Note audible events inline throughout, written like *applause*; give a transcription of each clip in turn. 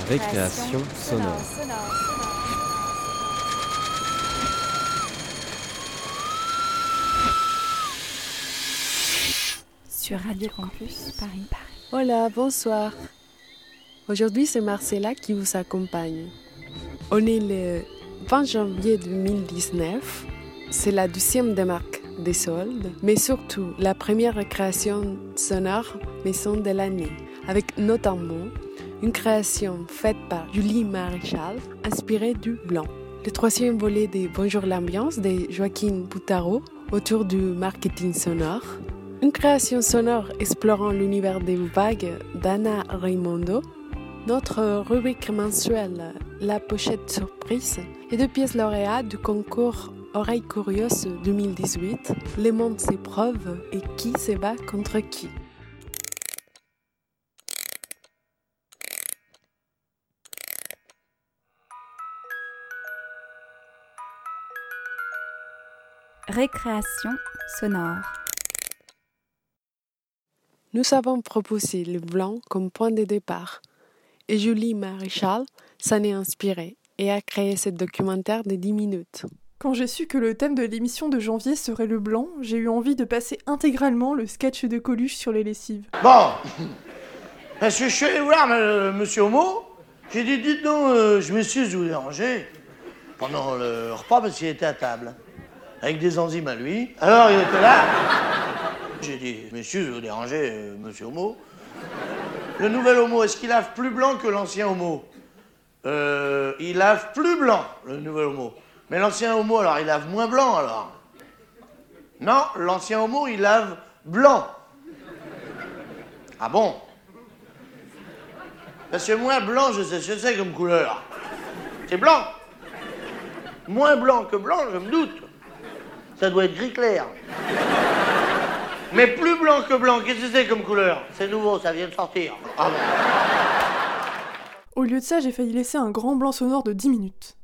Récréation sonore. Sur Radio Campus Paris. Hola, bonsoir. Aujourd'hui, c'est Marcella qui vous accompagne. On est le 20 janvier 2019. C'est la deuxième démarque des soldes, mais surtout la première création sonore maison de l'année, avec notamment une création faite par Julie Maréchal, inspirée du blanc. Le troisième volet de Bonjour l'ambiance de Joaquin Boutaro autour du marketing sonore. Une création sonore explorant l'univers des vagues d'Anna Raimondo. Notre rubrique mensuelle La pochette surprise et deux pièces lauréats du concours Oreille curieuse 2018, Les mondes s'éprouvent et qui se bat contre qui? Récréation sonore. Nous avons proposé le blanc comme point de départ et Julie Maréchal s'en est inspirée et a créé ce documentaire de 10 minutes. Quand j'ai su que le thème de l'émission de janvier serait le blanc, j'ai eu envie de passer intégralement le sketch de Coluche sur les lessives. Bon, *laughs* parce que je suis allé voir euh, monsieur Homo, j'ai dit, dites donc, euh, je de vous déranger pendant le repas parce qu'il était à table, avec des enzymes à lui. Alors il était là, j'ai dit, de vous déranger, euh, monsieur Homo. Le nouvel Homo, est-ce qu'il lave plus blanc que l'ancien Homo? Euh, Il lave plus blanc, le nouvel Homo. Mais l'ancien homo, alors, il lave moins blanc, alors? Non, l'ancien homo, il lave blanc. Ah bon? Parce que moins blanc, je sais ce que c'est comme couleur. C'est blanc. Moins blanc que blanc, je me doute. Ça doit être gris clair. Mais plus blanc que blanc, qu'est-ce que c'est comme couleur? C'est nouveau, ça vient de sortir. Ah. Au lieu de ça, j'ai failli laisser un grand blanc sonore de 10 minutes.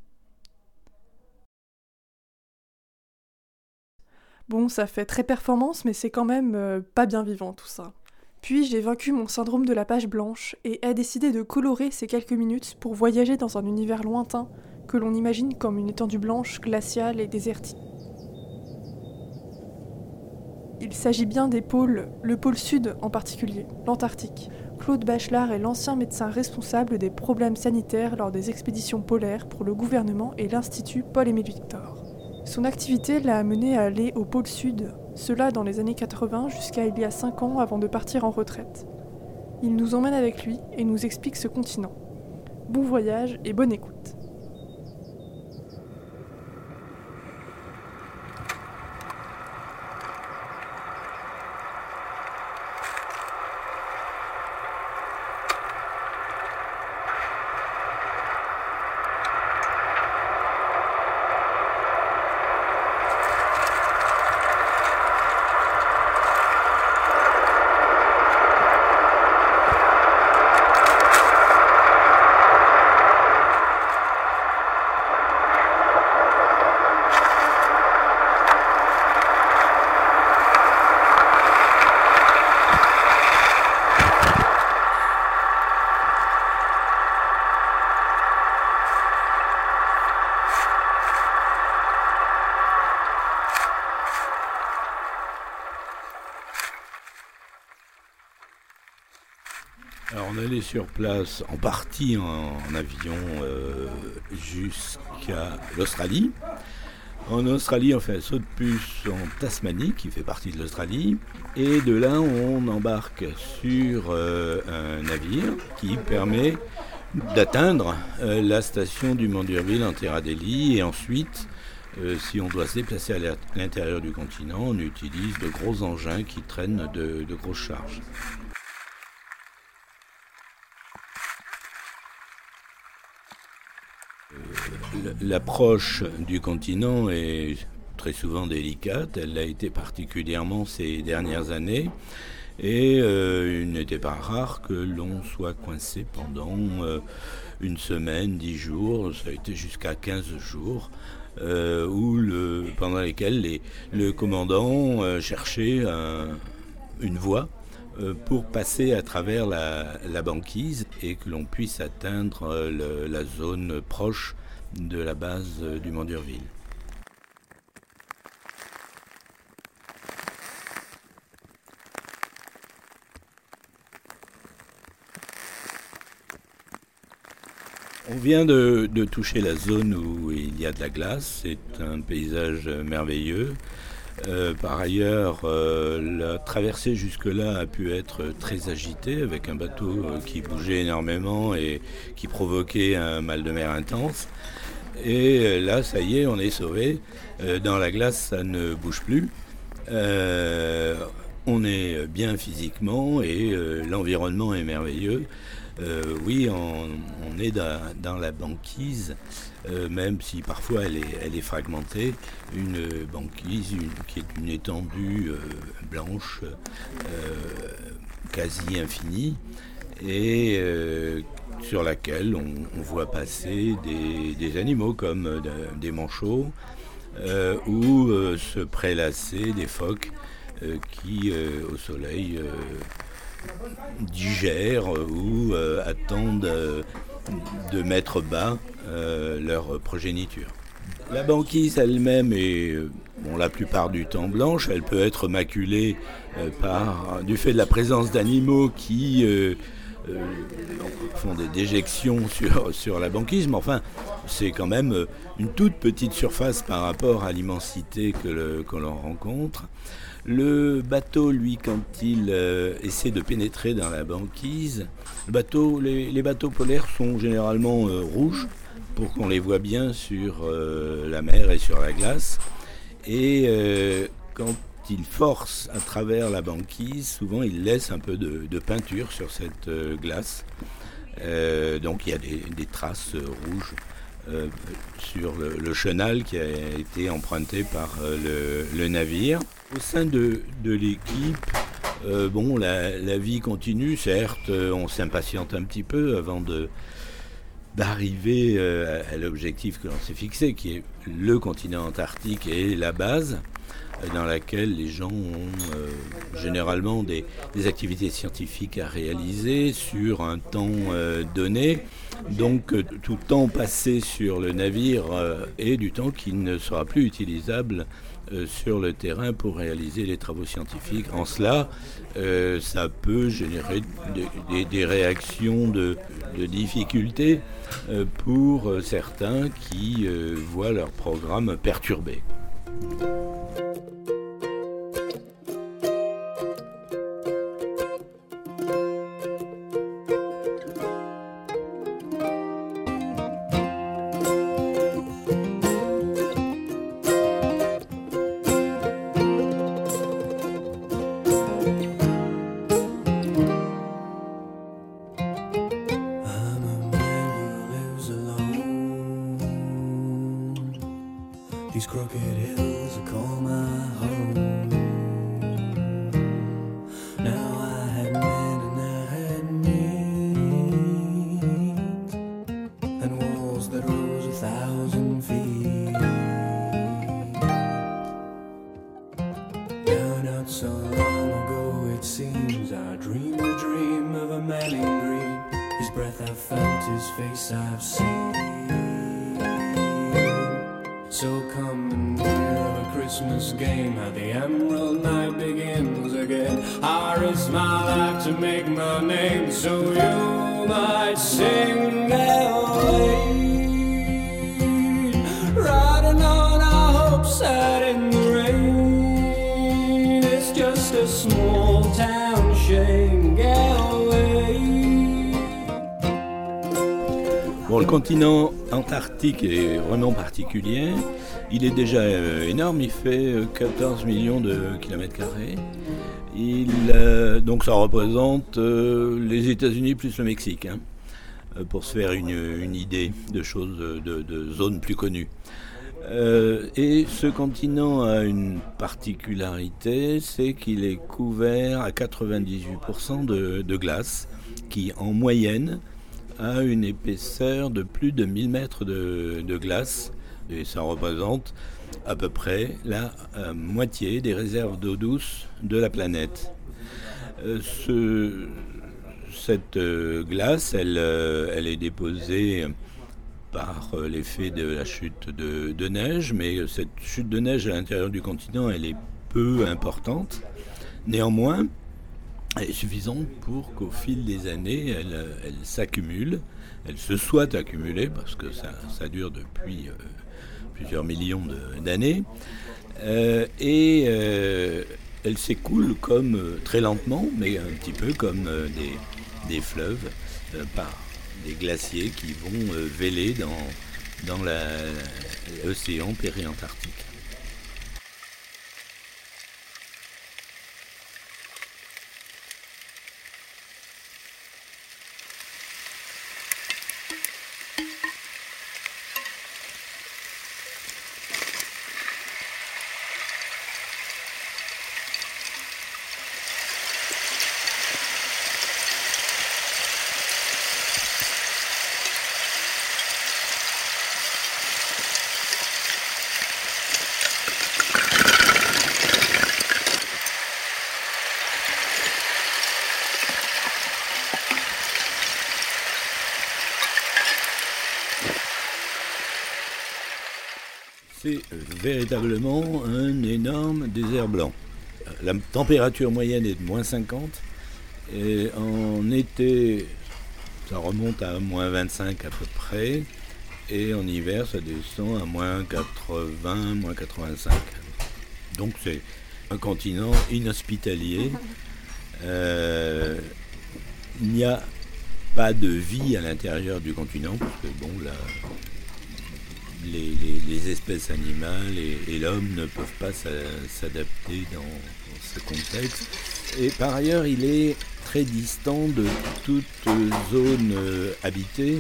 Bon, ça fait très performance, mais c'est quand même euh, pas bien vivant tout ça. Puis j'ai vaincu mon syndrome de la page blanche et ai décidé de colorer ces quelques minutes pour voyager dans un univers lointain que l'on imagine comme une étendue blanche, glaciale et désertique. Il s'agit bien des pôles, le pôle sud en particulier, l'Antarctique. Claude Bachelard est l'ancien médecin responsable des problèmes sanitaires lors des expéditions polaires pour le gouvernement et l'Institut Paul-Émile Victor. Son activité l'a amené à aller au pôle sud, cela dans les années 80 jusqu'à il y a 5 ans avant de partir en retraite. Il nous emmène avec lui et nous explique ce continent. Bon voyage et bonne écoute. Alors on allait sur place en partie en, avion euh, jusqu'à l'Australie. En Australie, on fait un saut de puce en Tasmanie, qui fait partie de l'Australie. Et de là, on embarque sur euh, un navire qui permet d'atteindre euh, la station du Mont d'Urville en Terra Delhi. Et ensuite, si on doit se déplacer à l'intérieur du continent, on utilise de gros engins qui traînent de grosses charges. L'approche du continent est très souvent délicate. Elle l'a été particulièrement ces dernières années. Et euh, il n'était pas rare que l'on soit coincé pendant euh, une semaine, dix jours, ça a été jusqu'à 15 jours, euh, pendant lesquels le commandant cherchait une voie pour passer à travers la, banquise et que l'on puisse atteindre la zone proche de la base du Mont d'Urville. On vient de, toucher la zone où il y a de la glace. C'est un paysage merveilleux. Euh, par ailleurs, euh, la traversée jusque-là a pu être très agitée avec un bateau euh, qui bougeait énormément et qui provoquait un mal de mer intense. Et là, ça y est, on est sauvé. dans la glace, ça ne bouge plus. on est bien physiquement et l'environnement est merveilleux. Euh, oui, on, est dans, la banquise, euh, même si parfois elle est, fragmentée, une banquise qui est une étendue euh, blanche, quasi infinie, et sur laquelle on, voit passer des, animaux comme des manchots ou se prélasser des phoques qui, au soleil, digèrent ou euh, attendent euh, de mettre bas euh, leur progéniture. La banquise elle-même est bon, la plupart du temps blanche, elle peut être maculée par, du fait de la présence d'animaux qui font des déjections sur, la banquise, mais enfin c'est quand même une toute petite surface par rapport à l'immensité que l'on rencontre. Le bateau, lui, quand il euh, essaie de pénétrer dans la banquise, les, bateaux polaires sont généralement euh, rouges pour qu'on les voit bien sur euh, la mer et sur la glace. Et quand force à travers la banquise, souvent il laisse un peu de, peinture sur cette glace. donc il y a des traces rouges euh, sur le, chenal qui a été emprunté par euh, le, navire. Au sein de, l'équipe, euh, bon, la, vie continue, certes, on s'impatiente un petit peu avant d'arriver à l'objectif que l'on s'est fixé, qui est le continent antarctique et la base dans laquelle les gens ont euh, généralement des, activités scientifiques à réaliser sur un temps euh, donné. Donc euh, tout temps passé sur le navire est du temps qui ne sera plus utilisable sur le terrain pour réaliser les travaux scientifiques. En cela, ça peut générer des, réactions de, de difficultés pour certains qui voient leur programme perturbé. Continent antarctique est vraiment particulier. Il est déjà euh, énorme, il fait 14 euh, millions de kilomètres carrés. Euh, donc ça représente les États-Unis plus le Mexique, hein, pour se faire une, idée de choses, de, zones plus connues. et ce continent a une particularité, c'est qu'il est couvert à 98% de, de glace, qui en moyenne a une épaisseur de plus de 1000 mètres de, glace et ça représente à peu près la euh, moitié des réserves d'eau douce de la planète. ce, cette glace, elle, est déposée par l'effet de la chute de, neige, mais cette chute de neige à l'intérieur du continent, elle est peu importante. Néanmoins, est suffisante pour qu'au fil des années, elle, elle s'accumule, elle se soit accumulée, parce que ça, dure depuis euh, plusieurs millions d'années, euh, et euh, elle s'écoule comme très lentement, mais un petit peu comme des, des, fleuves par des glaciers qui vont véler dans, dans l'océan périantarctique. c'est véritablement un énorme désert blanc. La température moyenne est de moins 50 et en été ça remonte à moins 25 à peu près et en hiver ça descend à moins 80, moins 85. Donc c'est un continent inhospitalier. Euh, il n'y a pas de vie à l'intérieur du continent parce que bon la, les, espèces animales et, l'homme ne peuvent pas s'adapter dans, ce contexte. Et par ailleurs, il est très distant de toute zone euh, habitée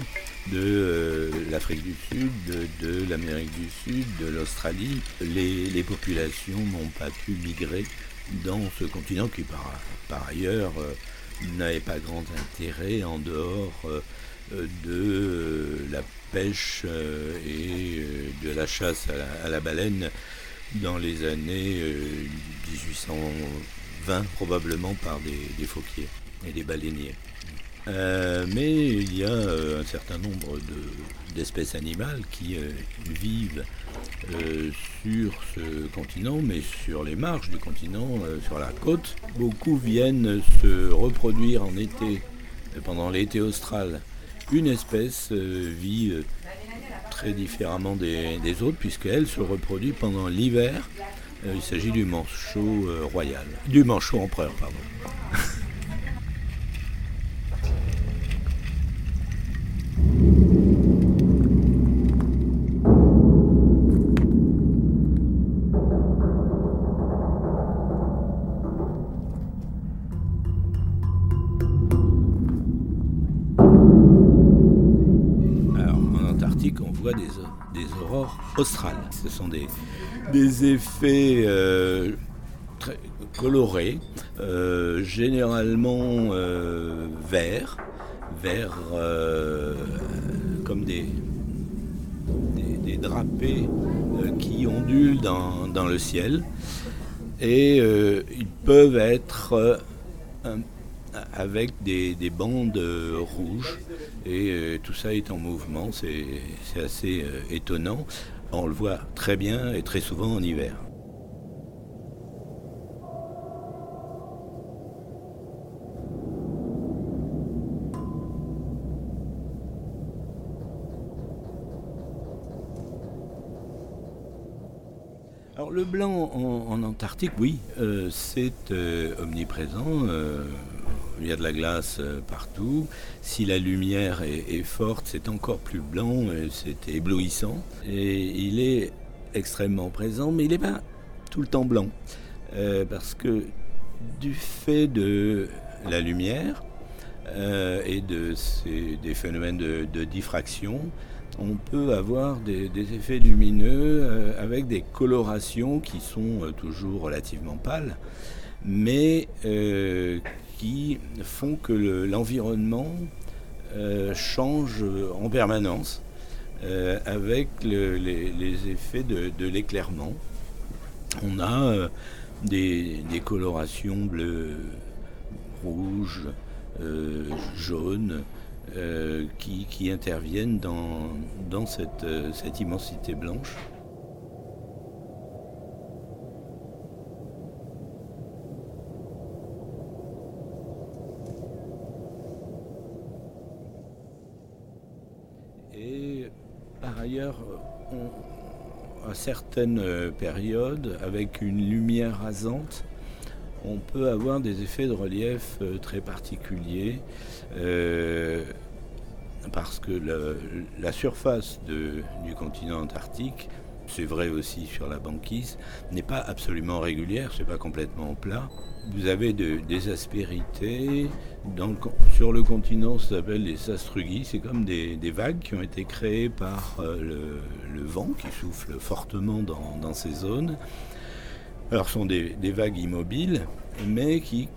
de euh, l'Afrique du Sud, de, l'Amérique du Sud, de l'Australie. Les, populations n'ont pas pu migrer dans ce continent qui par, ailleurs euh, n'avait pas grand intérêt en dehors de la pêche euh, et euh, de la chasse à la, baleine dans les années 1820 euh, probablement par des, fauquiers et des baleiniers. mais il y a un certain nombre d'espèces animales qui vivent sur ce continent, mais sur les marges du continent, sur la côte. Beaucoup viennent se reproduire en été, pendant l'été austral, une espèce euh, vit euh, très différemment des, autres puisqu'elle se reproduit pendant l'hiver. Euh, il s'agit du manchot royal, du manchot empereur, pardon. *laughs* Ce sont des, effets euh, très colorés, euh, généralement euh, verts, verts comme des, drapés qui ondulent dans, le ciel. Et ils peuvent être avec des, bandes rouges et tout ça est en mouvement, c'est assez étonnant. On le voit très bien et très souvent en hiver. Alors le blanc en, Antarctique, oui, euh, c'est euh, omniprésent. Euh, il y a de la glace euh, partout. Si la lumière est, forte, c'est encore plus blanc, c'est éblouissant. Et il est extrêmement présent, mais il n'est pas tout le temps blanc. Euh, parce que du fait de la lumière euh, et de ces, des phénomènes de, diffraction, on peut avoir des, effets lumineux avec des colorations qui sont toujours relativement pâles, mais qui font que l'environnement euh, change en permanence euh, avec les, effets de, l'éclairement. On a euh, des, colorations bleu, rouges, jaunes, qui, interviennent dans, cette immensité blanche. D'ailleurs, à certaines périodes, avec une lumière rasante, on peut avoir des effets de relief euh, très particuliers euh, parce que la surface du continent antarctique, c'est vrai aussi sur la banquise, n'est pas absolument régulière, c'est pas complètement plat. Vous avez des aspérités. sur le continent, ça s'appelle les sastrugis. C'est comme des, vagues qui ont été créées par euh, le, vent qui souffle fortement dans, ces zones. Alors, ce sont des, vagues immobiles, mais qui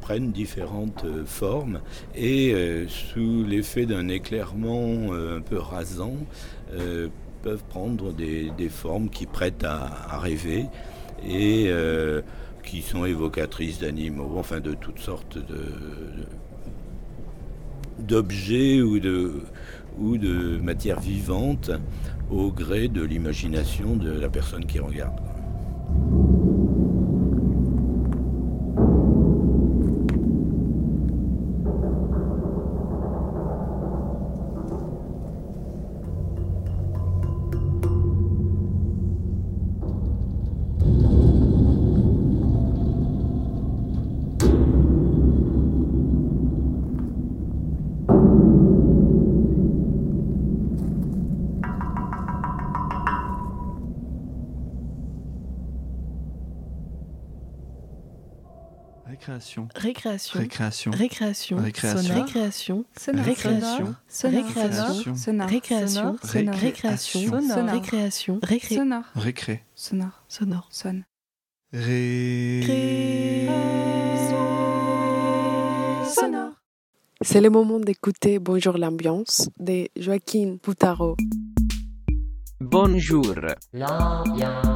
prennent différentes euh, formes et euh, sous l'effet d'un éclairement un peu rasant peuvent prendre des, formes qui prêtent à, rêver et qui sont évocatrices d'animaux, enfin de toutes sortes d'objets ou de, ou de matières vivantes au gré de l'imagination de la personne qui regarde. Récréation. Récréation. Récréation. Récréation. Récréation. Récréation. Récréation. Récréation. Récréation. Récréation. Récréation. Récré. Sonore. Récré. Sonore. Sonore. Sonne. Ré. Sonore. C'est le moment d'écouter Bonjour l'ambiance de Joaquin Poutaro. Bonjour. L'ambiance.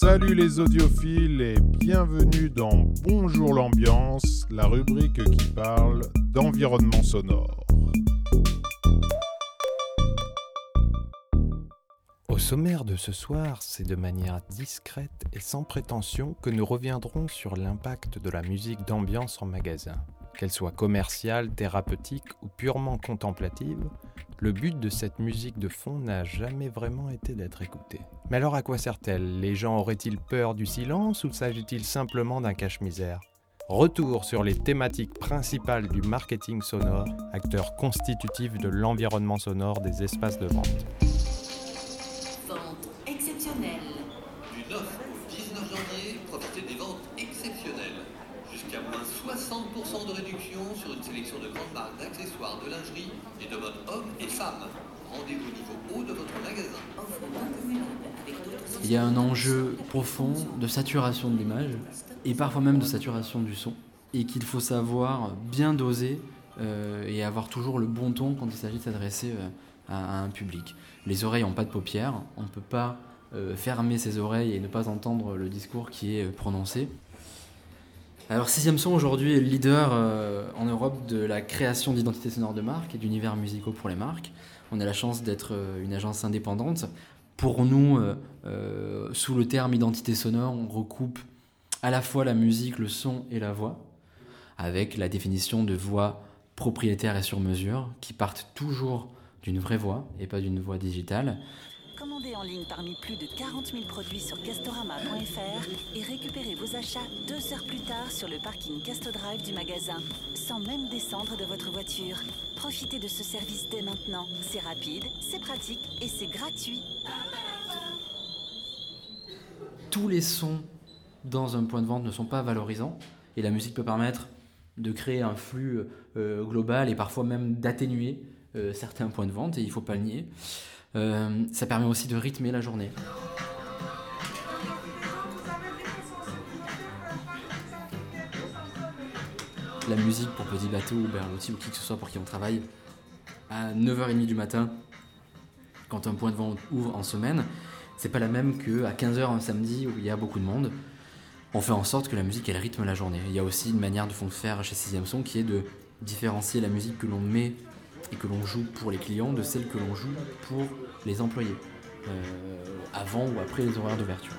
Salut les audiophiles et bienvenue dans Bonjour l'ambiance, la rubrique qui parle d'environnement sonore. Au sommaire de ce soir, c'est de manière discrète et sans prétention que nous reviendrons sur l'impact de la musique d'ambiance en magasin. Qu'elle soit commerciale, thérapeutique ou purement contemplative, le but de cette musique de fond n'a jamais vraiment été d'être écoutée. Mais alors à quoi sert-elle? Les gens auraient-ils peur du silence ou s'agit-il simplement d'un cache-misère? Retour sur les thématiques principales du marketing sonore, acteur constitutif de l'environnement sonore des espaces de vente. Il y a un enjeu profond de saturation de l'image et parfois même de saturation du son et qu'il faut savoir bien doser euh, et avoir toujours le bon ton quand il s'agit de s'adresser euh, à, un public. Les oreilles n'ont pas de paupières, on ne peut pas euh, fermer ses oreilles et ne pas entendre le discours qui est prononcé. Alors Sixième Son aujourd'hui est le leader en Europe de la création d'identité sonore de marque et d'univers musicaux pour les marques. On a la chance d'être une agence indépendante pour nous, euh, euh, sous le terme identité sonore, on recoupe à la fois la musique, le son et la voix, avec la définition de voix propriétaire et sur mesure, qui partent toujours d'une vraie voix et pas d'une voix digitale. Commandez en ligne parmi plus de 40 000 produits sur castorama.fr et récupérez vos achats deux heures plus tard sur le parking Castodrive du magasin, sans même descendre de votre voiture. Profitez de ce service dès maintenant. C'est rapide, c'est pratique et c'est gratuit. Tous les sons dans un point de vente ne sont pas valorisants et la musique peut permettre de créer un flux euh, global et parfois même d'atténuer euh, certains points de vente et il ne faut pas le nier. Euh, ça permet aussi de rythmer la journée. La musique pour Petit Bateau ou Berlotti ou qui que ce soit pour qui on travaille à 9h30 du matin, quand un point de vente ouvre en semaine, c'est pas la même qu'à 15h un samedi où il y a beaucoup de monde. on fait en sorte que la musique elle rythme la journée. Il y a aussi une manière de faire chez Sixième Son qui est de différencier la musique que l'on met et que l'on joue pour les clients de celle que l'on joue pour les employés, euh, avant ou après les horaires d'ouverture.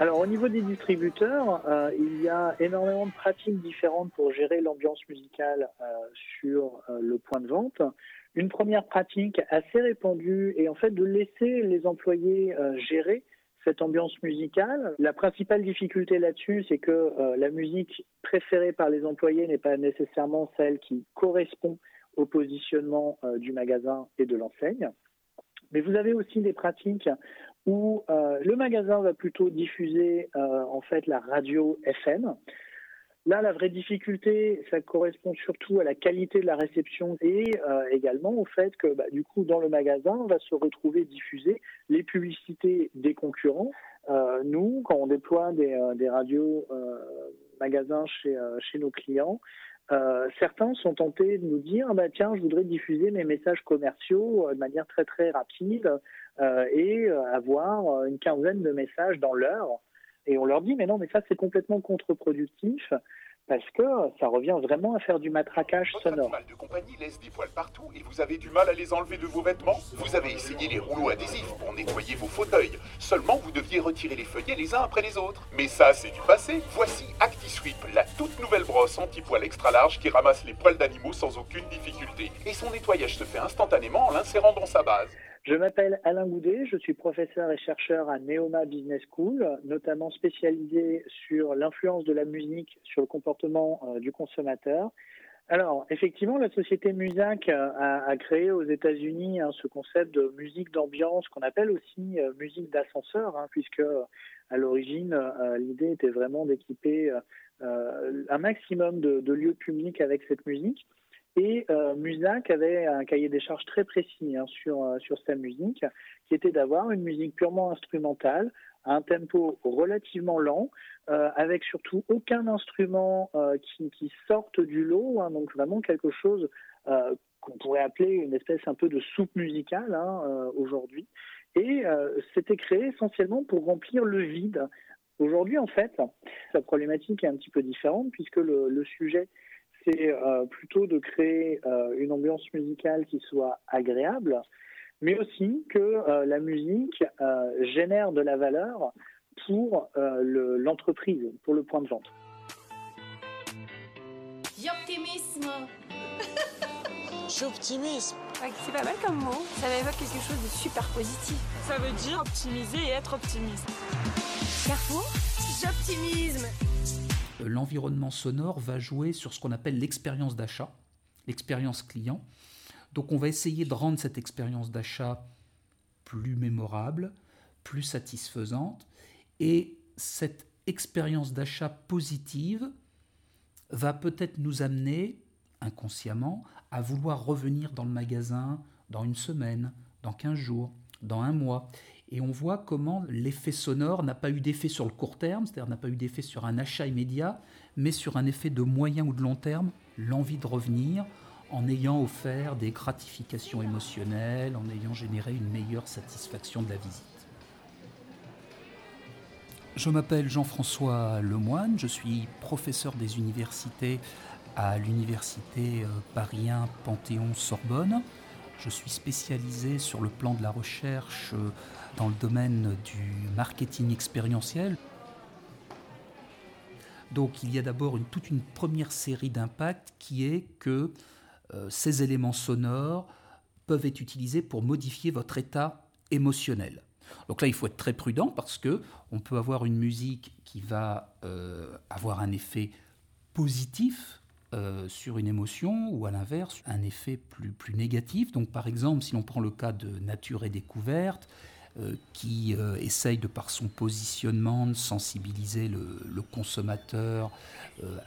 Alors au niveau des distributeurs, euh, il y a énormément de pratiques différentes pour gérer l'ambiance musicale euh, sur le point de vente. Une première pratique assez répandue est en fait de laisser les employés gérer cette ambiance musicale. La principale difficulté là-dessus, c'est que la musique préférée par les employés n'est pas nécessairement celle qui correspond au positionnement du magasin et de l'enseigne. Mais vous avez aussi des pratiques où euh, le magasin va plutôt diffuser euh, en fait la radio FM. Là, la vraie difficulté, ça correspond surtout à la qualité de la réception et euh, également au fait que, bah, du coup, dans le magasin, on va se retrouver diffuser les publicités des concurrents. nous, quand on déploie des, des radios magasins chez, nos clients, euh, certains sont tentés de nous dire bah tiens je voudrais diffuser mes messages commerciaux euh, de manière très très rapide euh, et avoir une quinzaine de messages dans l'heure et on leur dit mais non mais ça c'est complètement contre-productif parce que ça revient vraiment à faire du matraquage Votre sonore. animal de compagnie laisse des poils partout et vous avez du mal à les enlever de vos vêtements Vous avez essayé les rouleaux adhésifs pour nettoyer vos fauteuils. Seulement, vous deviez retirer les feuillets les uns après les autres. Mais ça, c'est du passé. Voici ActiSweep, la toute nouvelle brosse anti-poil extra large qui ramasse les poils d'animaux sans aucune difficulté. Et son nettoyage se fait instantanément en l'insérant dans sa base. Je m'appelle Alain Goudet, je suis professeur et chercheur à Neoma Business School, notamment spécialisé sur l'influence de la musique sur le comportement euh, du consommateur. Alors, effectivement, la société Musac a, créé aux États-Unis hein, ce concept de musique d'ambiance qu'on appelle aussi euh, musique d'ascenseur, hein, puisque à l'origine, euh, l'idée était vraiment d'équiper un maximum de lieux publics avec cette musique. Et euh, Musac avait un cahier des charges très précis hein, sur, euh, sur sa musique, qui était d'avoir une musique purement instrumentale, à un tempo relativement lent, euh, avec surtout aucun instrument euh, qui, sorte du lot, hein, donc vraiment quelque chose qu'on pourrait appeler une espèce un peu de soupe musicale hein, aujourd'hui. Et c'était créé essentiellement pour remplir le vide. Aujourd'hui, en fait, sa problématique est un petit peu différente puisque le, le sujet c'est euh, plutôt de créer euh, une ambiance musicale qui soit agréable, mais aussi que euh, la musique génère de la valeur pour l'entreprise, pour le point de vente. J'optimisme *laughs* J'optimisme C'est pas mal comme mot, ça m'évoque quelque chose de super positif. Ça veut dire optimiser et être optimiste. Carrefour J'optimisme l'environnement sonore va jouer sur ce qu'on appelle l'expérience d'achat, l'expérience client. Donc on va essayer de rendre cette expérience d'achat plus mémorable, plus satisfaisante, et cette expérience d'achat positive va peut-être nous amener inconsciemment à vouloir revenir dans le magasin dans une semaine, dans 15 jours, dans un mois et on voit comment l'effet sonore n'a pas eu d'effet sur le court terme, c'est-à-dire n'a pas eu d'effet sur un achat immédiat, mais sur un effet de moyen ou de long terme, l'envie de revenir, en ayant offert des gratifications émotionnelles, en ayant généré une meilleure satisfaction de la visite. Je m'appelle Jean-François Lemoine, je suis professeur des universités à l'université euh, Paris Panthéon-Sorbonne. Je suis spécialisé sur le plan de la recherche euh, dans le domaine du marketing expérientiel. Donc il y a d'abord toute une première série d'impacts qui est que euh, ces éléments sonores peuvent être utilisés pour modifier votre état émotionnel. Donc là, il faut être très prudent parce que on peut avoir une musique qui va euh, avoir un effet positif euh, sur une émotion ou à l'inverse un effet plus, plus négatif. Donc par exemple, si l'on prend le cas de Nature et découverte, euh, qui euh, essaye de par son positionnement de sensibiliser le, consommateur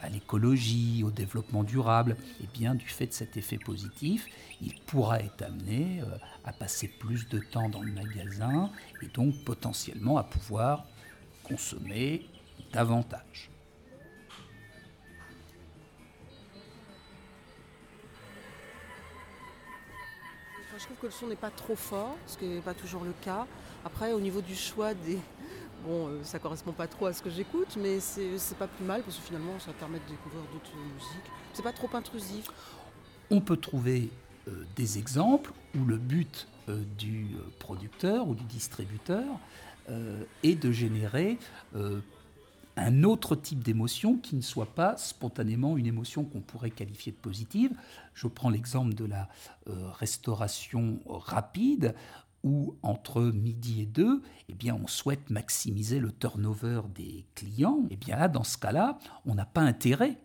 à l'écologie, au développement durable, et bien du fait de cet effet positif, il pourra être amené à passer plus de temps dans le magasin et donc potentiellement à pouvoir consommer davantage. Je trouve que le son n'est pas trop fort, ce qui n'est pas toujours le cas. Après, au niveau du choix des. Bon, euh, ça correspond pas trop à ce que j'écoute, mais c'est pas plus mal parce que finalement, ça permet de découvrir d'autres musiques. C'est pas trop intrusif. On peut trouver euh, des exemples où le but euh, du producteur ou du distributeur est de générer un autre type d'émotion qui ne soit pas spontanément une émotion qu'on pourrait qualifier de positive. Je prends l'exemple de la euh, restauration rapide où entre midi et deux, eh bien, on souhaite maximiser le turnover des clients. Eh bien là, dans ce cas-là, on n'a pas intérêt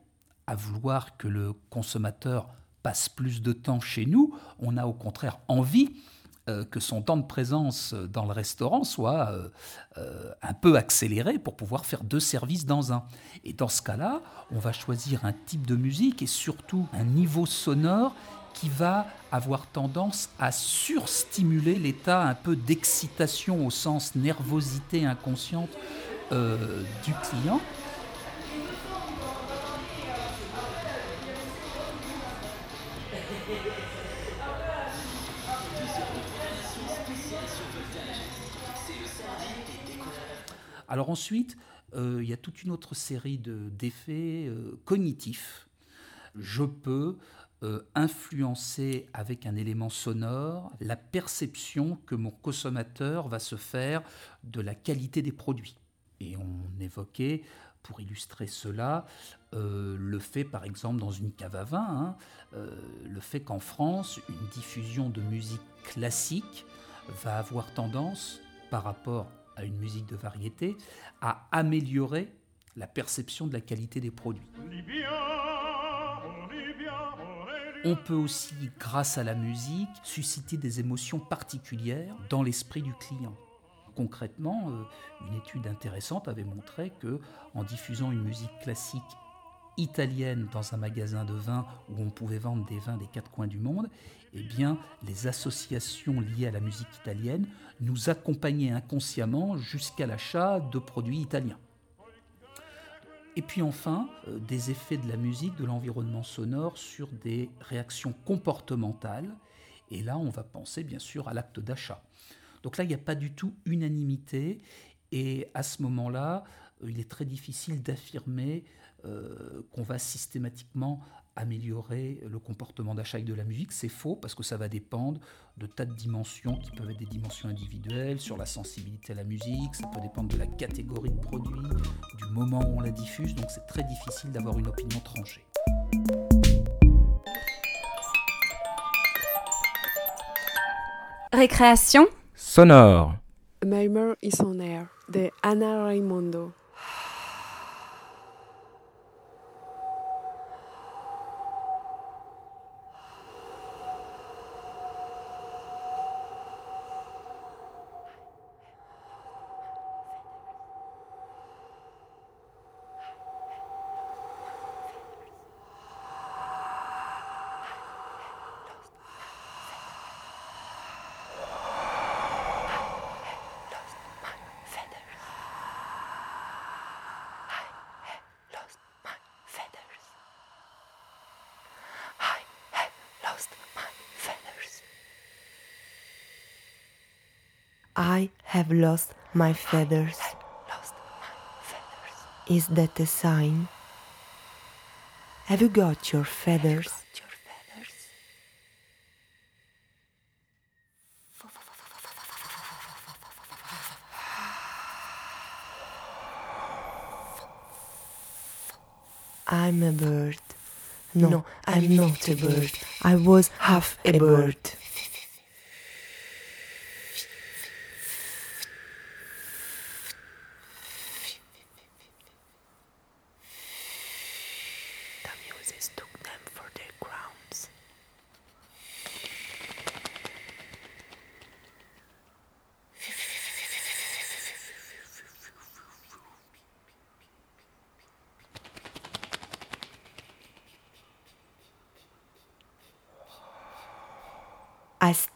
à vouloir que le consommateur passe plus de temps chez nous. On a au contraire envie euh, que son temps de présence dans le restaurant soit euh, euh, un peu accéléré pour pouvoir faire deux services dans un. Et dans ce cas-là, on va choisir un type de musique et surtout un niveau sonore qui va avoir tendance à surstimuler l'état un peu d'excitation au sens nervosité inconsciente du client Alors ensuite, euh, il y a toute une autre série d'effets euh, cognitifs. Je peux euh, influencer avec un élément sonore la perception que mon consommateur va se faire de la qualité des produits. Et on évoquait, pour illustrer cela, le fait, par exemple, dans une cave à vin, hein, le fait qu'en France, une diffusion de musique classique va avoir tendance, par rapport à une musique de variété, à améliorer la perception de la qualité des produits. On peut aussi, grâce à la musique, susciter des émotions particulières dans l'esprit du client. Concrètement, euh, une étude intéressante avait montré que en diffusant une musique classique italienne dans un magasin de vin où on pouvait vendre des vins des quatre coins du monde, eh bien, les associations liées à la musique italienne nous accompagnaient inconsciemment jusqu'à l'achat de produits italiens. Et puis enfin, euh, des effets de la musique, de l'environnement sonore sur des réactions comportementales. Et là, on va penser bien sûr à l'acte d'achat. Donc là, il n'y a pas du tout unanimité. Et à ce moment-là, euh, il est très difficile d'affirmer euh, qu'on va systématiquement améliorer le comportement d'achat avec de la musique. C'est faux parce que ça va dépendre de tas de dimensions qui peuvent être des dimensions individuelles, sur la sensibilité à la musique, ça peut dépendre de la catégorie de produit, du moment où on la diffuse, donc c'est très difficile d'avoir une opinion tranchée. Récréation sonore. Is on air de Anna Raimondo. Have lost my feathers. Lost my feathers. Is that a sign? Have you got your feathers? I'm a bird. No, no I'm not a bird. I was half a bird. I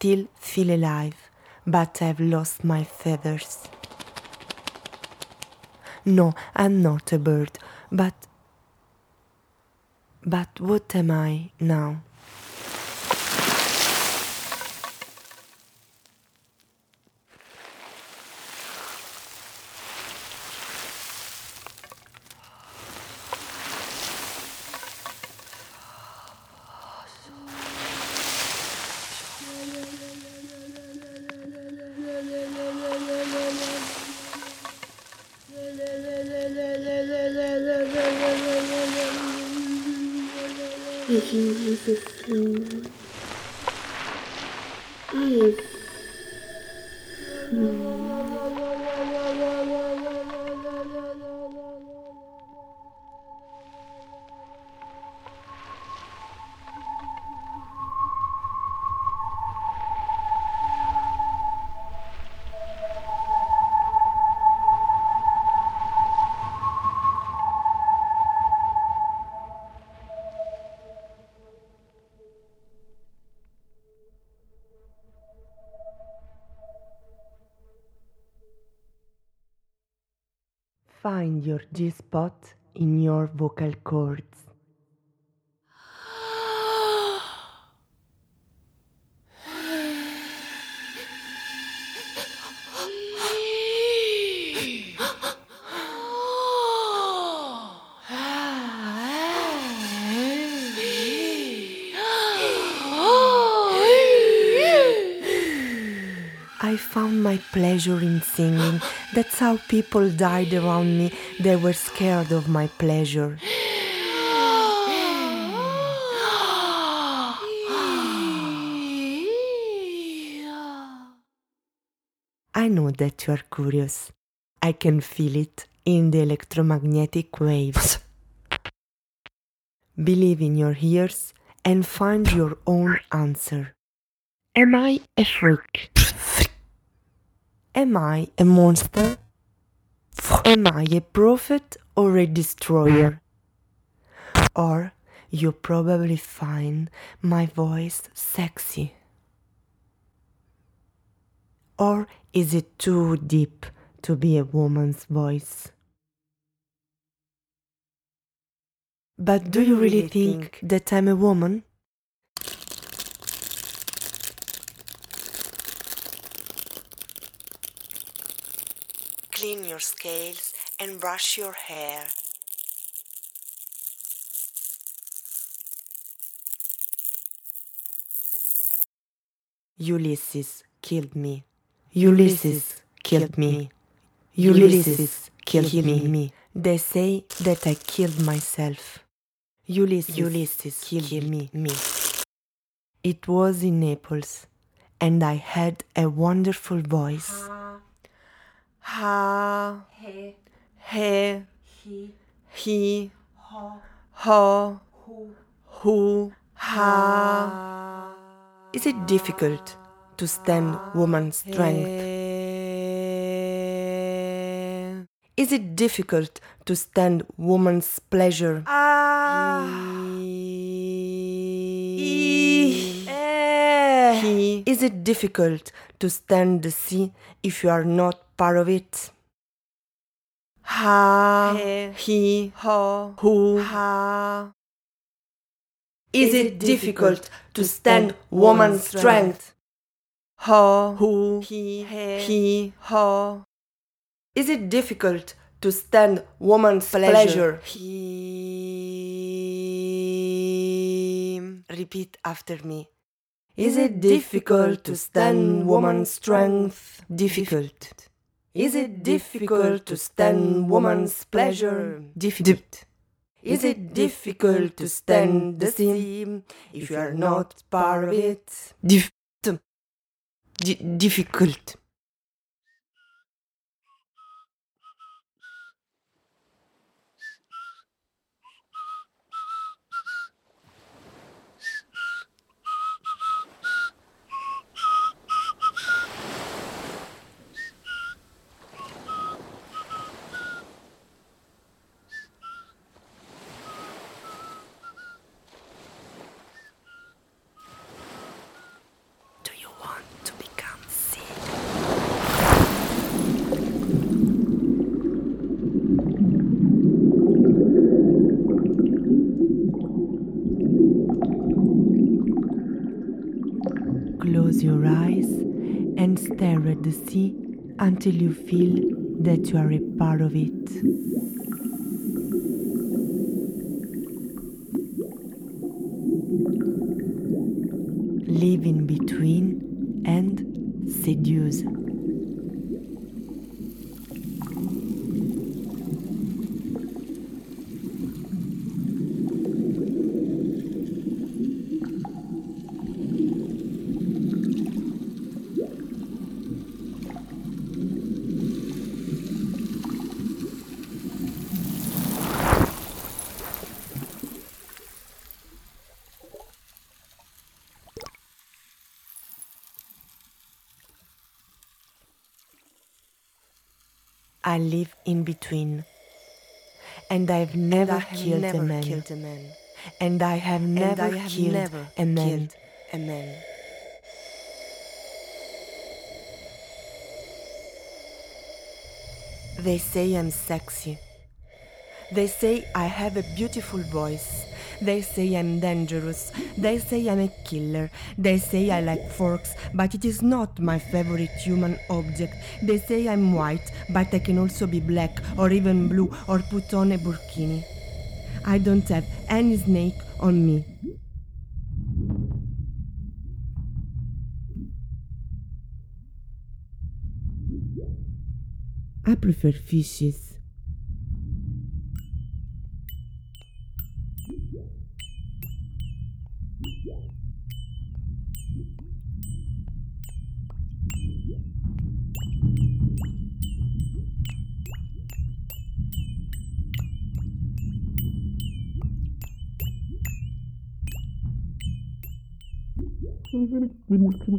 still feel alive, but I've lost my feathers. No, I'm not a bird, but. But what am I now? Hmm. Your G spot in your vocal cords. Pleasure in singing. That's how people died around me. They were scared of my pleasure. I know that you are curious. I can feel it in the electromagnetic waves. Believe in your ears and find your own answer. Am I a freak? Am I a monster? Am I a prophet or a destroyer? Or you probably find my voice sexy. Or is it too deep to be a woman's voice? But do you really think that I'm a woman? Clean your scales and brush your hair. Ulysses killed me. Ulysses killed me. Ulysses killed me. They say that I killed myself. Ulysses, Ulysses killed me. me. It was in Naples, and I had a wonderful voice. Ha, he, he, he, he, ho, ho, who, who, ha. Is it difficult to stand woman's strength? Is it difficult to stand woman's pleasure? Ah. He, is it difficult to stand the sea if you are not Ha, he, ho, who, ha. Is it difficult to stand woman's strength? Ho, who, he, he, ho. Is it difficult to stand woman's pleasure? He. Repeat after me. Is it difficult to stand woman's strength? Difficult. Is it difficult to stand woman's pleasure? Difficult. Is it difficult to stand the sea if you are not part of it? Dif- di- difficult. Do you want to become sea? Close your eyes and at the sea until you feel that you are a part of it. Live in between and seduce. I live in between. And I've never, killed, never a man. killed a man. And I have never, I have killed, never a man. killed a man. They say I'm sexy. They say I have a beautiful voice. They say I'm dangerous. They say I'm a killer. They say I like forks, but it is not my favorite human object. They say I'm white, but I can also be black or even blue or put on a burkini. I don't have any snake on me. I prefer fishes.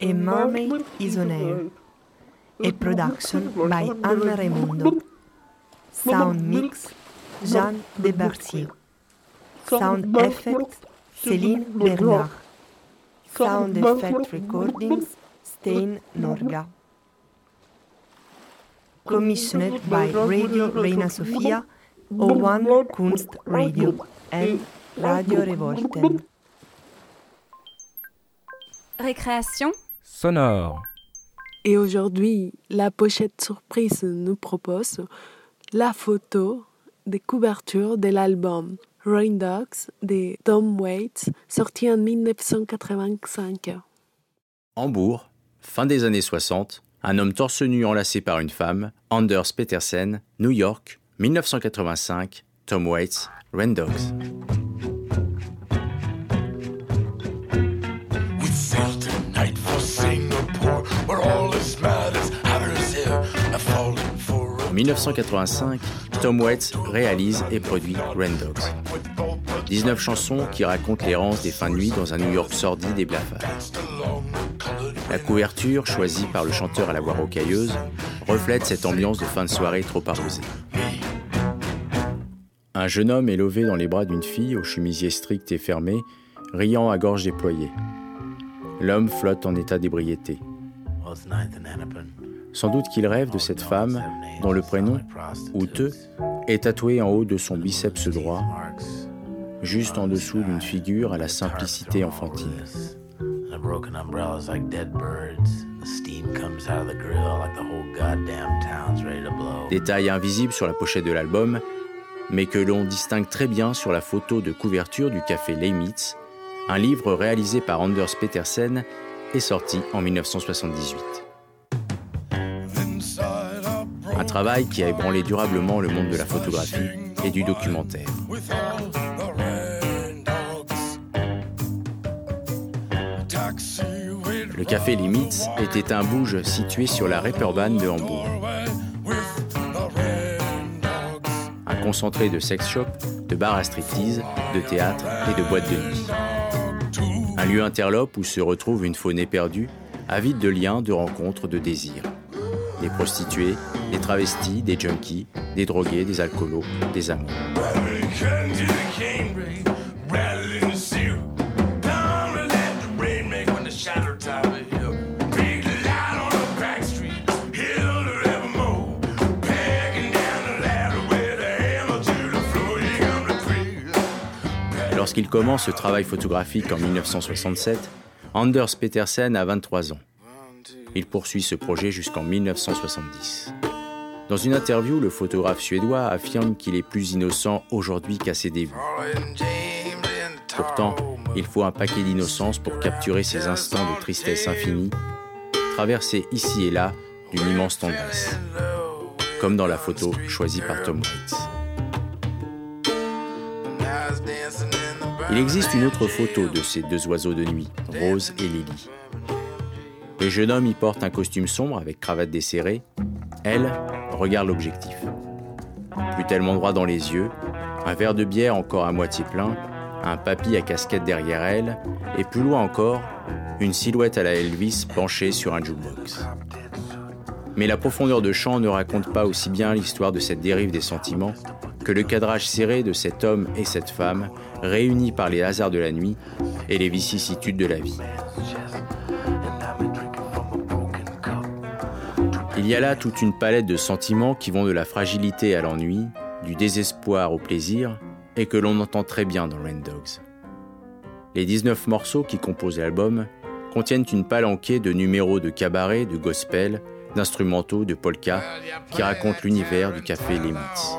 A Mermaid is on Air. A production by Anna Raimundo. Sound mix Jeanne Debartier. Sound effect Céline Bernard. Sound effect recordings Stein Norga. Commissioned by Radio Reina Sofia, O1 Kunst Radio and Radio Revolten. Récréation sonore. Et aujourd'hui, la pochette surprise nous propose la photo des couvertures de l'album Rain Dogs de Tom Waits, sorti en 1985. Hambourg, fin des années 60, un homme torse nu enlacé par une femme, Anders Petersen, New York, 1985, Tom Waits, Rain Dogs. 1985, Tom Waits réalise et produit Rain Dogs. 19 chansons qui racontent l'errance des fins de nuit dans un New York sordide et blafard. La couverture, choisie par le chanteur à la voix rocailleuse, reflète cette ambiance de fin de soirée trop arrosée. Un jeune homme est levé dans les bras d'une fille au chemisier strict et fermé, riant à gorge déployée. L'homme flotte en état d'ébriété. Sans doute qu'il rêve de cette femme dont le prénom, Outeux, est tatoué en haut de son biceps droit, juste en dessous d'une figure à la simplicité enfantine. Détail invisible sur la pochette de l'album, mais que l'on distingue très bien sur la photo de couverture du café Leimitz, un livre réalisé par Anders Petersen et sorti en 1978. Un travail qui a ébranlé durablement le monde de la photographie et du documentaire. Le café Limitz était un bouge situé sur la Reeperbahn de Hambourg. Un concentré de sex shop, de bars à striptease, de théâtre et de boîtes de nuit. Un lieu interlope où se retrouve une faune éperdue, avide de liens, de rencontres, de désirs. des prostituées, des travestis, des junkies, des drogués, des alcoolos, des amants. Lorsqu'il commence ce travail photographique en 1967, Anders Petersen a 23 ans. Il poursuit ce projet jusqu'en 1970. Dans une interview, le photographe suédois affirme qu'il est plus innocent aujourd'hui qu'à ses débuts. Pourtant, il faut un paquet d'innocence pour capturer ces instants de tristesse infinie, traversés ici et là d'une immense tendresse, comme dans la photo choisie par Tom Waits. Il existe une autre photo de ces deux oiseaux de nuit, Rose et Lily. Le jeune homme y porte un costume sombre avec cravate desserrée. Elle regarde l'objectif. Plus tellement droit dans les yeux, un verre de bière encore à moitié plein, un papy à casquette derrière elle, et plus loin encore, une silhouette à la Elvis penchée sur un jukebox. Mais la profondeur de champ ne raconte pas aussi bien l'histoire de cette dérive des sentiments que le cadrage serré de cet homme et cette femme, réunis par les hasards de la nuit et les vicissitudes de la vie. Il y a là toute une palette de sentiments qui vont de la fragilité à l'ennui, du désespoir au plaisir, et que l'on entend très bien dans Rain Dogs. Les 19 morceaux qui composent l'album contiennent une palanquée de numéros de cabaret, de gospel, d'instrumentaux, de polka, qui racontent l'univers du café Lemitz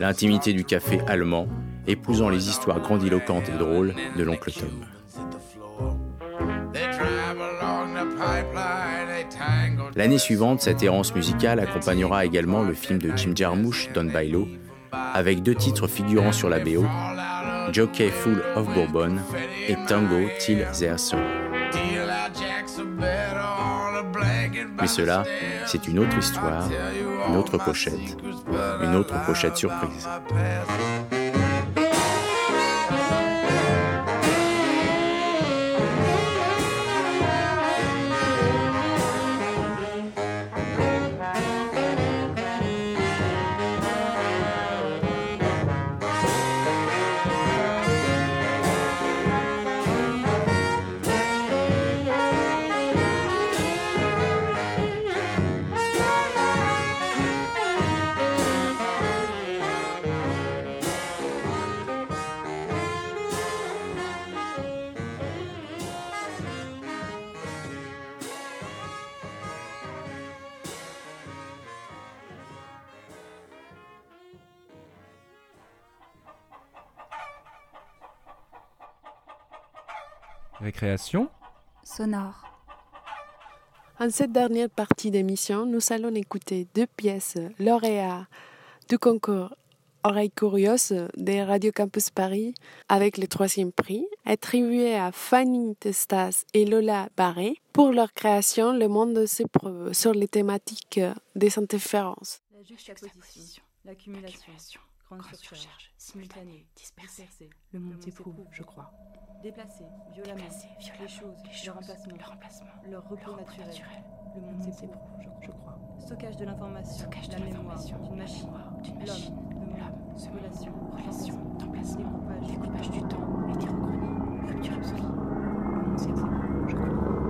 l'intimité du café allemand, épousant les histoires grandiloquentes et drôles de l'oncle Tom. L'année suivante, cette errance musicale accompagnera également le film de Jim Jarmusch, Don Bailo, avec deux titres figurant sur la BO, Jockey Full of Bourbon et Tango Till Their Soul. Mais cela, c'est une autre histoire, une autre pochette, une autre pochette surprise. Sonore. En cette dernière partie d'émission, nous allons écouter deux pièces lauréats du concours Oreilles Curieuses de Radio Campus Paris avec le troisième prix, attribué à Fanny Testas et Lola Barré pour leur création Le monde s'éprouve sur les thématiques des interférences. La juxtaposition, l'accumulation, grande surcharge, simultanée, dispersée, le monde s'éprouve, je crois. Déplacer violemment, les choses, le remplacement, leur repos naturel, le monde s'éprouve, je, crois. Stockage de l'information, la mémoire, d'une machine, l'homme, le monde, relation, relation, découpage, découpage du temps, hétérochronie, rupture absolue, le monde s'éprouve, je crois.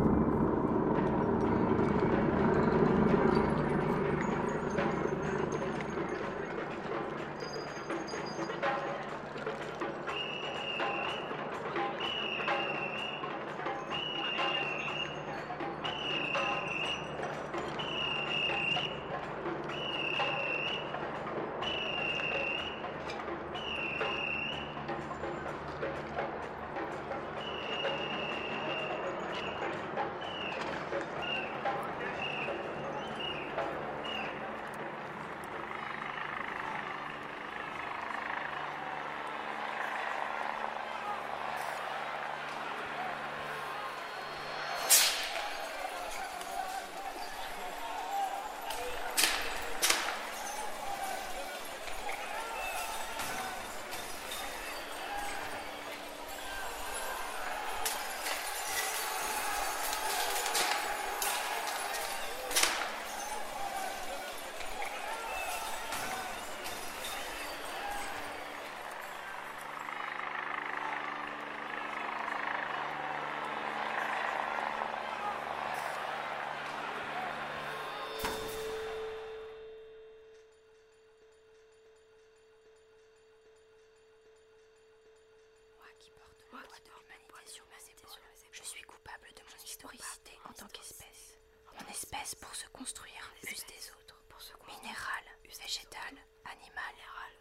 Pour se construire. Use des autres. Minéral, végétal, animal,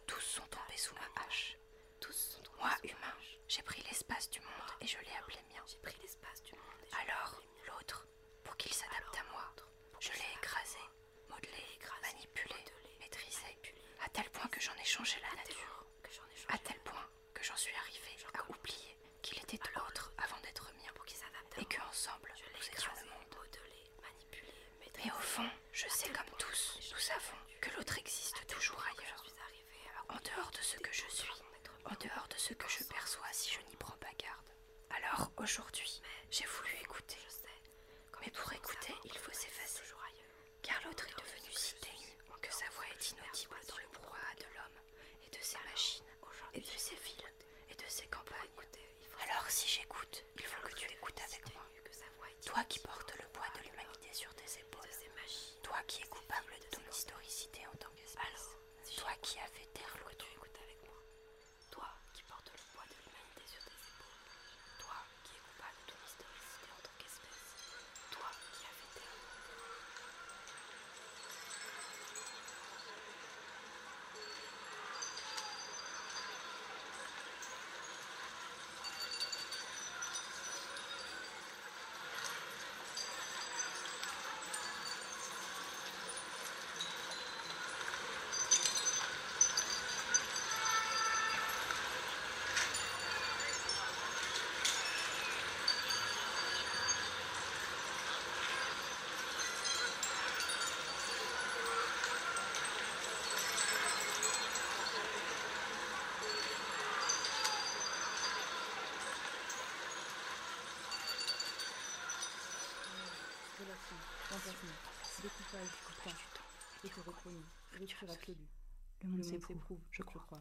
tous sont tombés sous ma hache. Moi, humain, j'ai pris l'espace du monde et je l'ai appelé mien. Alors, l'autre, pour qu'il s'adapte à moi, je l'ai écrasé, modelé, manipulé, maîtrisé, à tel point que j'en ai changé la nature, à tel point que j'en suis arrivé à oublier qu'il était l'autre avant d'être mien, et que ensemble nous étions le monde. Mais au fond, je sais comme tous, nous savons que l'autre existe toujours ailleurs, en dehors de ce que je suis, en dehors de ce que je perçois si je n'y prends pas garde. Alors aujourd'hui, j'ai voulu écouter. Mais pour écouter, il faut s'effacer. Car l'autre est devenu si que sa voix est inaudible dans le brouhaha de l'homme et de ses machines, et de ses villes, et de ses campagnes. Alors si j'écoute, il faut que tu écoutes avec moi. Toi qui portes le poids de l'humanité sur tes épaules. Toi qui es coupable de ton historicité en tant qu'espèce. Toi qui as fait taire l'autre. Toi qui portes le poids de l'humanité sur tes épaules. Toi qui es coupable de ton historicité en tant qu'espèce. Toi qui as fait taire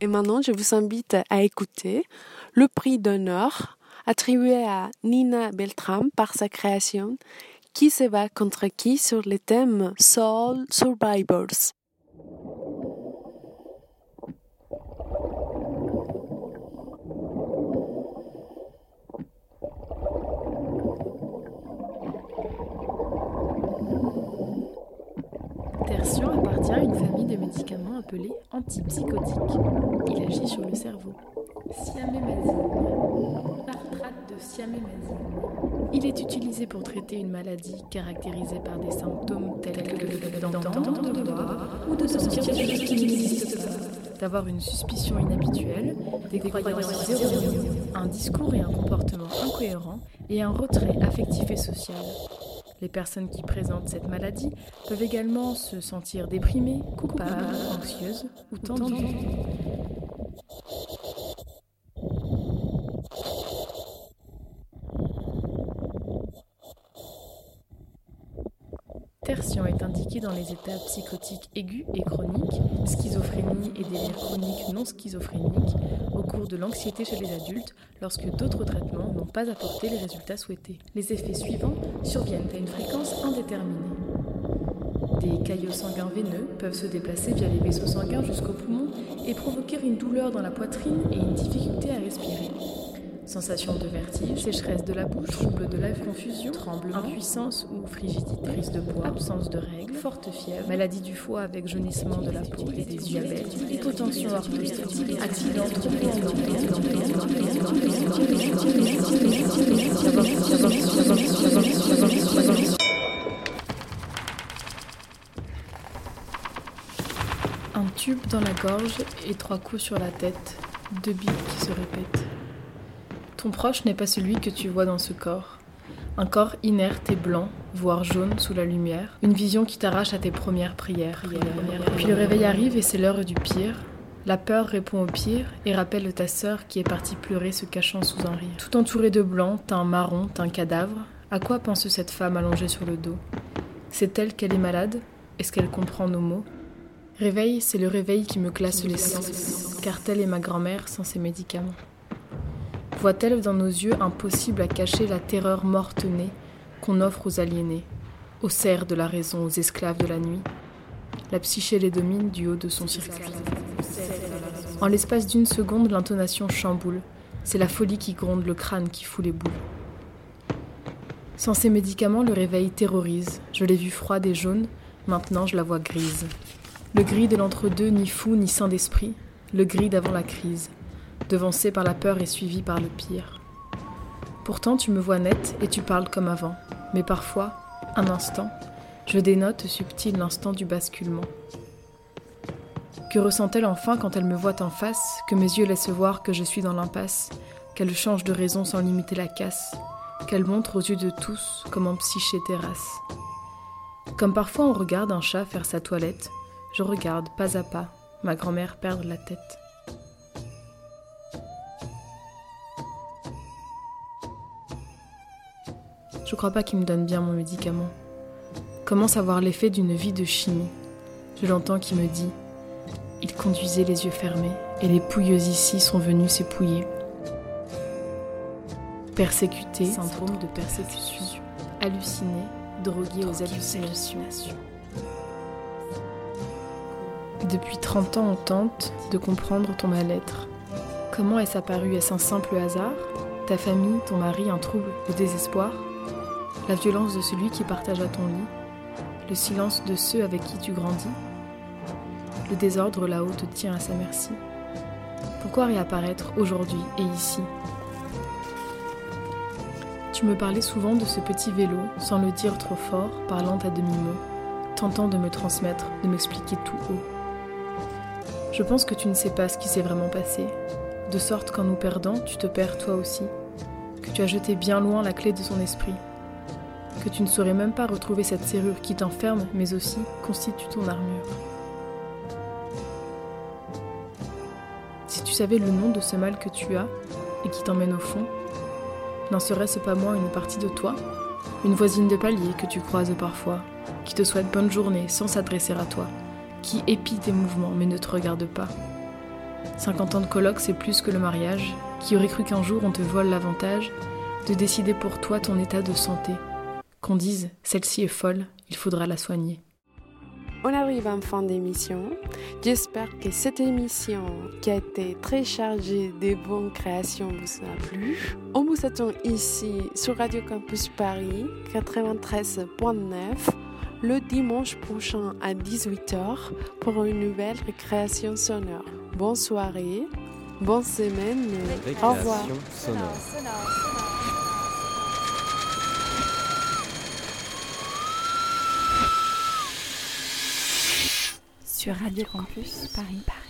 Et maintenant, je vous invite à écouter le prix d'honneur attribué à Nina Beltram par sa création Qui se bat contre qui sur le thème Soul Survivors. Tertian appartient à une famille de médicaments appelés antipsychotiques. Il agit sur le cerveau. Siamémazine. Tartrate de siamémazine. Il est utilisé pour traiter une maladie caractérisée par des symptômes tels que le d'entendre, de voir ou de sentir des choses qui n'existent pas, d'avoir une suspicion inhabituelle, des croyances erronées, un discours et un comportement incohérents et un retrait affectif et social. Les personnes qui présentent cette maladie peuvent également se sentir déprimées, coupables, anxieuses ou tendues. Dans les états psychotiques aigus et chroniques, schizophrénie et délire chronique non schizophrénique, au cours de l'anxiété chez les adultes, lorsque d'autres traitements n'ont pas apporté les résultats souhaités. Les effets suivants surviennent à une fréquence indéterminée. Des caillots sanguins veineux peuvent se déplacer via les vaisseaux sanguins jusqu'aux poumons et provoquer une douleur dans la poitrine et une difficulté à respirer. Sensation de vertige, sécheresse de la bouche, trouble de la confusion, tremblement, impuissance ou frigidité, prise de poids, absence de règles, forte fièvre, maladie du foie avec jaunissement de la peau. Et des diabètes, hypotension orthostatique, accident Un tube dans la gorge et trois coups sur la tête, deux billes qui se répètent. Ton proche n'est pas celui que tu vois dans ce corps. Un corps inerte et blanc, voire jaune sous la lumière. Une vision qui t'arrache à tes premières prières. Puis le réveil arrive et c'est l'heure du pire. La peur répond au pire et rappelle ta sœur qui est partie pleurer se cachant sous un rire. Tout entouré de blanc, teint marron, teint cadavre, à quoi pense cette femme allongée sur le dos? C'est elle qu'elle est malade? Est-ce qu'elle comprend nos mots? Réveil, c'est le réveil qui me classe les sens, car telle est ma grand-mère sans ses médicaments. Voit-elle dans nos yeux impossible à cacher la terreur morte-née qu'on offre aux aliénés, aux serfs de la raison, aux esclaves de la nuit? La psyché les domine du haut de son circuit. En l'espace d'une seconde, l'intonation chamboule. C'est la folie qui gronde, le crâne qui fout les boules. Sans ces médicaments, le réveil terrorise. Je l'ai vue froide et jaune, maintenant je la vois grise. Le gris de l'entre-deux, ni fou ni saint d'esprit, le gris d'avant la crise, devancé par la peur et suivi par le pire. Pourtant tu me vois nette et tu parles comme avant, mais parfois, un instant, je dénote subtil l'instant du basculement. Que ressent-elle enfin quand elle me voit en face, que mes yeux laissent voir que je suis dans l'impasse, qu'elle change de raison sans limiter la casse, qu'elle montre aux yeux de tous comment psyché terrasse? Comme parfois on regarde un chat faire sa toilette, je regarde pas à pas ma grand-mère perdre la tête. Je crois pas qu'il me donne bien mon médicament. Comment savoir l'effet d'une vie de chimie? Je l'entends qui me dit Il conduisait les yeux fermés, et les pouilleuses ici sont venues s'épouiller. Persécuté, syndrome de persécution, halluciné, drogué aux hallucinations. Depuis 30 ans, on tente de comprendre ton mal-être. Comment est-ce apparu Est-ce un simple hasard? Ta famille, ton mari, un trouble, le désespoir? La violence de celui qui partagea ton lit Le silence de ceux avec qui tu grandis Le désordre là-haut te tient à sa merci. Pourquoi réapparaître aujourd'hui et ici? Tu me parlais souvent de ce petit vélo, sans le dire trop fort, parlant à demi-mot, tentant de me transmettre, de m'expliquer tout haut. Je pense que tu ne sais pas ce qui s'est vraiment passé, de sorte qu'en nous perdant, tu te perds toi aussi, que tu as jeté bien loin la clé de son esprit, que tu ne saurais même pas retrouver cette serrure qui t'enferme, mais aussi constitue ton armure. Si tu savais le nom de ce mal que tu as et qui t'emmène au fond, n'en serait-ce pas moins une partie de toi Une voisine de palier que tu croises parfois, qui te souhaite bonne journée sans s'adresser à toi, qui épie tes mouvements mais ne te regarde pas. 50 ans de colloque, c'est plus que le mariage. Qui aurait cru qu'un jour on te vole l'avantage de décider pour toi ton état de santé Qu'on dise, celle-ci est folle, il faudra la soigner. On arrive en fin d'émission. J'espère que cette émission, qui a été très chargée de bonnes créations, vous a plu. On vous attend ici sur Radio Campus Paris 93.9 le dimanche prochain à 18h pour une nouvelle récréation sonore. Bonne soirée, bonne semaine, au revoir. Sur Radio Campus Paris.